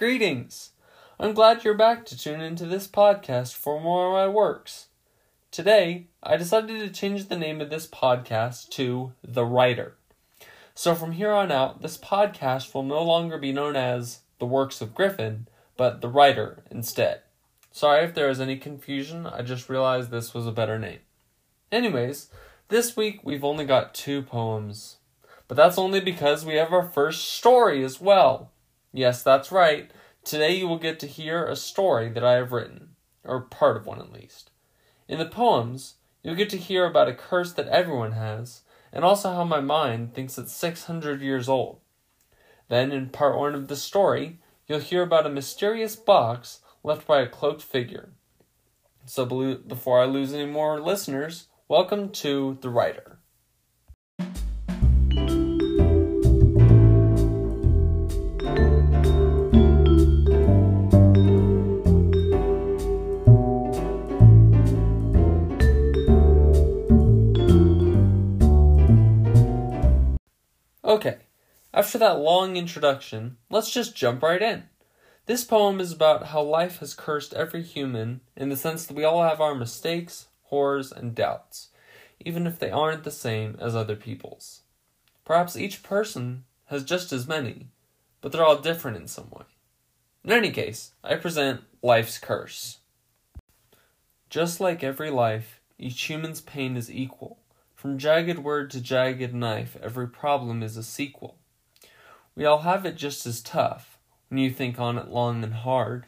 Greetings! I'm glad you're back to tune into this podcast for more of my works. Today, I decided to change the name of this podcast to The Writer. So from here on out, this podcast will no longer be known as The Works of Griffin, but The Writer instead. Sorry if there is any confusion, I just realized this was a better name. Anyways, this week we've only got two poems. But that's only because we have our first story as well. Yes, that's right. Today you will get to hear a story that I have written, or part of one at least. In the poems, you'll get to hear about a curse that everyone has, and also how my mind thinks it's 600 years old. Then, in part one of the story, you'll hear about a mysterious box left by a cloaked figure. So, before I lose any more listeners, welcome to The Writer. Okay, after that long introduction, let's just jump right in. This poem is about how life has cursed every human in the sense that we all have our mistakes, horrors, and doubts, even if they aren't the same as other people's. Perhaps each person has just as many, but they're all different in some way. In any case, I present Life's Curse. Just like every life, each human's pain is equal from jagged word to jagged knife, every problem is a sequel. We all have it just as tough when you think on it long and hard.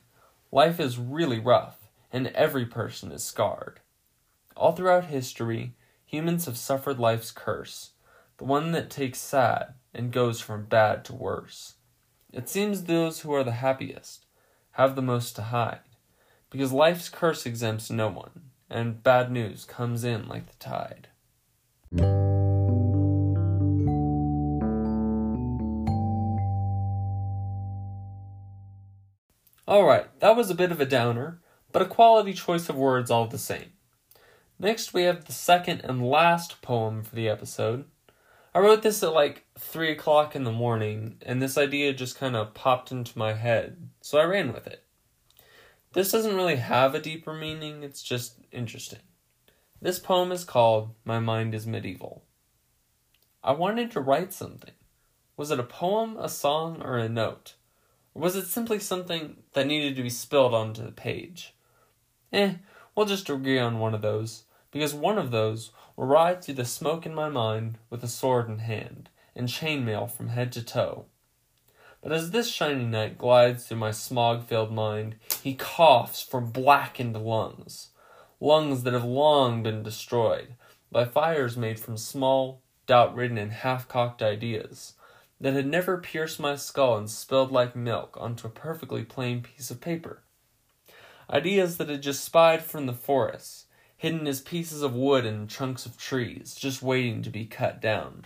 Life is really rough, and every person is scarred. All throughout history, humans have suffered life's curse, the one that takes sad and goes from bad to worse. It seems those who are the happiest have the most to hide, because life's curse exempts no one, and bad news comes in like the tide. Alright, that was a bit of a downer, but a quality choice of words all the same. Next, we have the second and last poem for the episode. I wrote this at like 3 o'clock in the morning, and this idea just kind of popped into my head, so I ran with it. This doesn't really have a deeper meaning, it's just interesting. This poem is called My Mind is Medieval. I wanted to write something. Was it a poem, a song, or a note? Or was it simply something that needed to be spilled onto the page? Eh, we'll just agree on one of those, because one of those will ride through the smoke in my mind with a sword in hand, and chainmail from head to toe. But as this shiny knight glides through my smog filled mind, he coughs from blackened lungs lungs that have long been destroyed by fires made from small, doubt ridden, and half cocked ideas that had never pierced my skull and spilled like milk onto a perfectly plain piece of paper. Ideas that had just spied from the forest, hidden as pieces of wood and chunks of trees, just waiting to be cut down.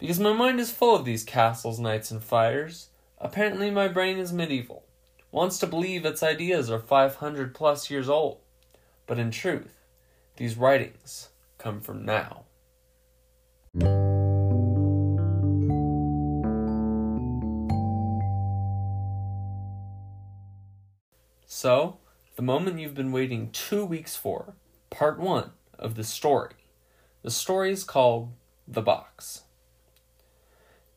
Because my mind is full of these castles, knights, and fires, apparently my brain is medieval, wants to believe its ideas are 500 plus years old. But in truth, these writings come from now. So, the moment you've been waiting two weeks for, part one of the story. The story is called The Box.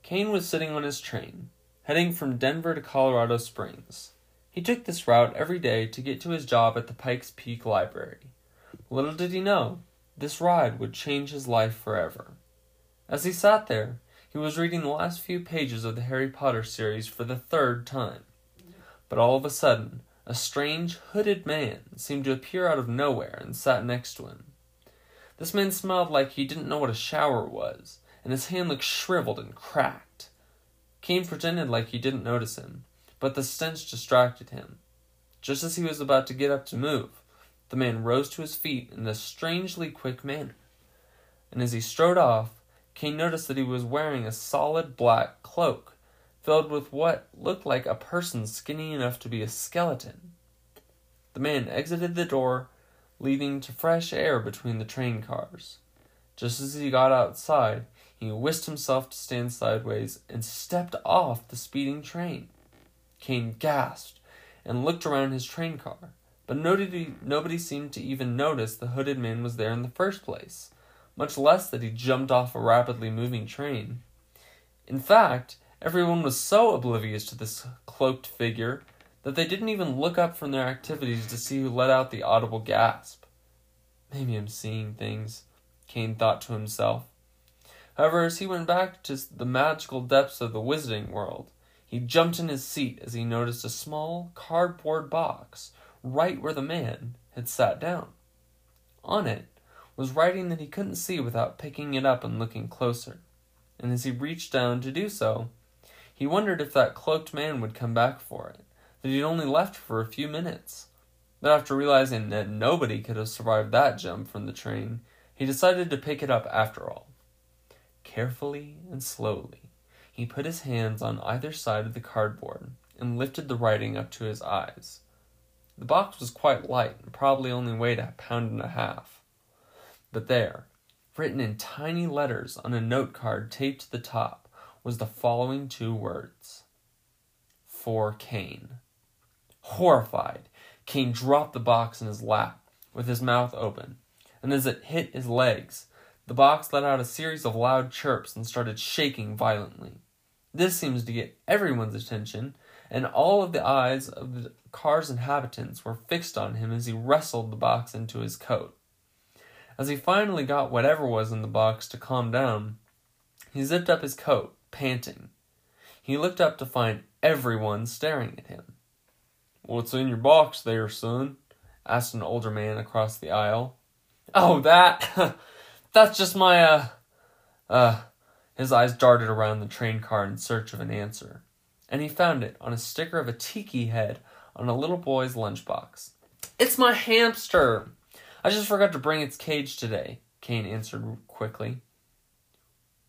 Kane was sitting on his train, heading from Denver to Colorado Springs. He took this route every day to get to his job at the Pikes Peak Library. Little did he know, this ride would change his life forever. As he sat there, he was reading the last few pages of the Harry Potter series for the third time. But all of a sudden, a strange, hooded man seemed to appear out of nowhere and sat next to him. This man smelled like he didn't know what a shower was, and his hand looked shriveled and cracked. Kane pretended like he didn't notice him, but the stench distracted him. Just as he was about to get up to move, the man rose to his feet in a strangely quick manner. And as he strode off, Kane noticed that he was wearing a solid black cloak, filled with what looked like a person skinny enough to be a skeleton. The man exited the door, leading to fresh air between the train cars. Just as he got outside, he whisked himself to stand sideways and stepped off the speeding train. Kane gasped and looked around his train car, but nobody, nobody seemed to even notice the hooded man was there in the first place, much less that he jumped off a rapidly moving train. In fact, everyone was so oblivious to this cloaked figure that they didn't even look up from their activities to see who let out the audible gasp. Maybe I'm seeing things, Kane thought to himself. However, as he went back to the magical depths of the wizarding world, he jumped in his seat as he noticed a small cardboard box right where the man had sat down. On it was writing that he couldn't see without picking it up and looking closer, and as he reached down to do so, he wondered if that cloaked man would come back for it, that he'd only left for a few minutes. But after realizing that nobody could have survived that jump from the train, he decided to pick it up after all. Carefully and slowly, he put his hands on either side of the cardboard and lifted the writing up to his eyes. The box was quite light and probably only weighed a pound and a half. But there, written in tiny letters on a note card taped to the top, was the following two words For Kane. Horrified, Kane dropped the box in his lap with his mouth open, and as it hit his legs, the box let out a series of loud chirps and started shaking violently. This seems to get everyone's attention, and all of the eyes of the car's inhabitants were fixed on him as he wrestled the box into his coat. As he finally got whatever was in the box to calm down, he zipped up his coat, panting. He looked up to find everyone staring at him. What's in your box there, son? asked an older man across the aisle. Oh, that. That's just my, uh. Uh. His eyes darted around the train car in search of an answer, and he found it on a sticker of a tiki head on a little boy's lunchbox. It's my hamster! I just forgot to bring its cage today, Kane answered quickly.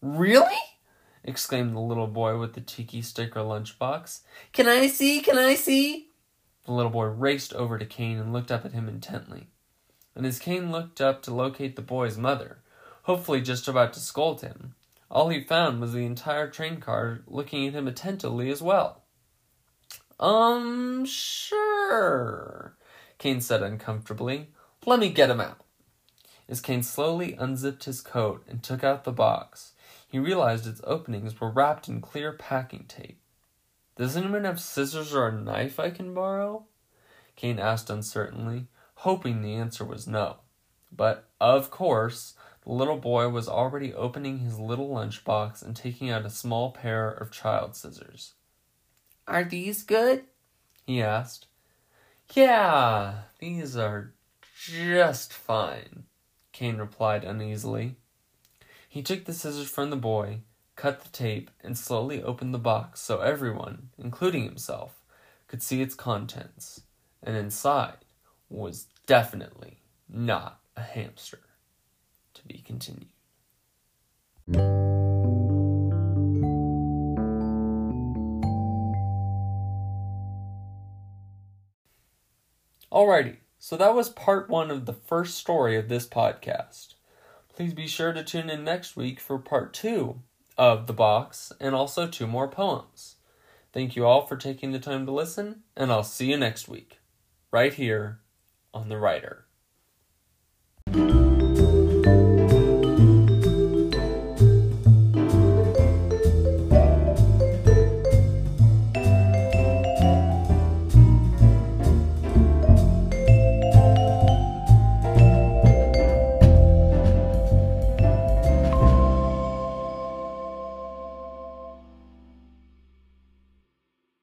Really? exclaimed the little boy with the tiki sticker lunchbox. Can I see? Can I see? The little boy raced over to Kane and looked up at him intently. And as Kane looked up to locate the boy's mother, hopefully just about to scold him, all he found was the entire train car looking at him attentively as well. Um, sure, Kane said uncomfortably. Let me get him out. As Kane slowly unzipped his coat and took out the box, he realized its openings were wrapped in clear packing tape. Does anyone have scissors or a knife I can borrow? Kane asked uncertainly, hoping the answer was no. But, of course, the little boy was already opening his little lunchbox and taking out a small pair of child scissors. Are these good? he asked. Yeah, these are just fine, Kane replied uneasily. He took the scissors from the boy cut the tape, and slowly opened the box so everyone, including himself, could see its contents. And inside was definitely not a hamster. To be continued. Alrighty, so that was part one of the first story of this podcast. Please be sure to tune in next week for part two of the box and also two more poems. Thank you all for taking the time to listen, and I'll see you next week, right here on The Writer.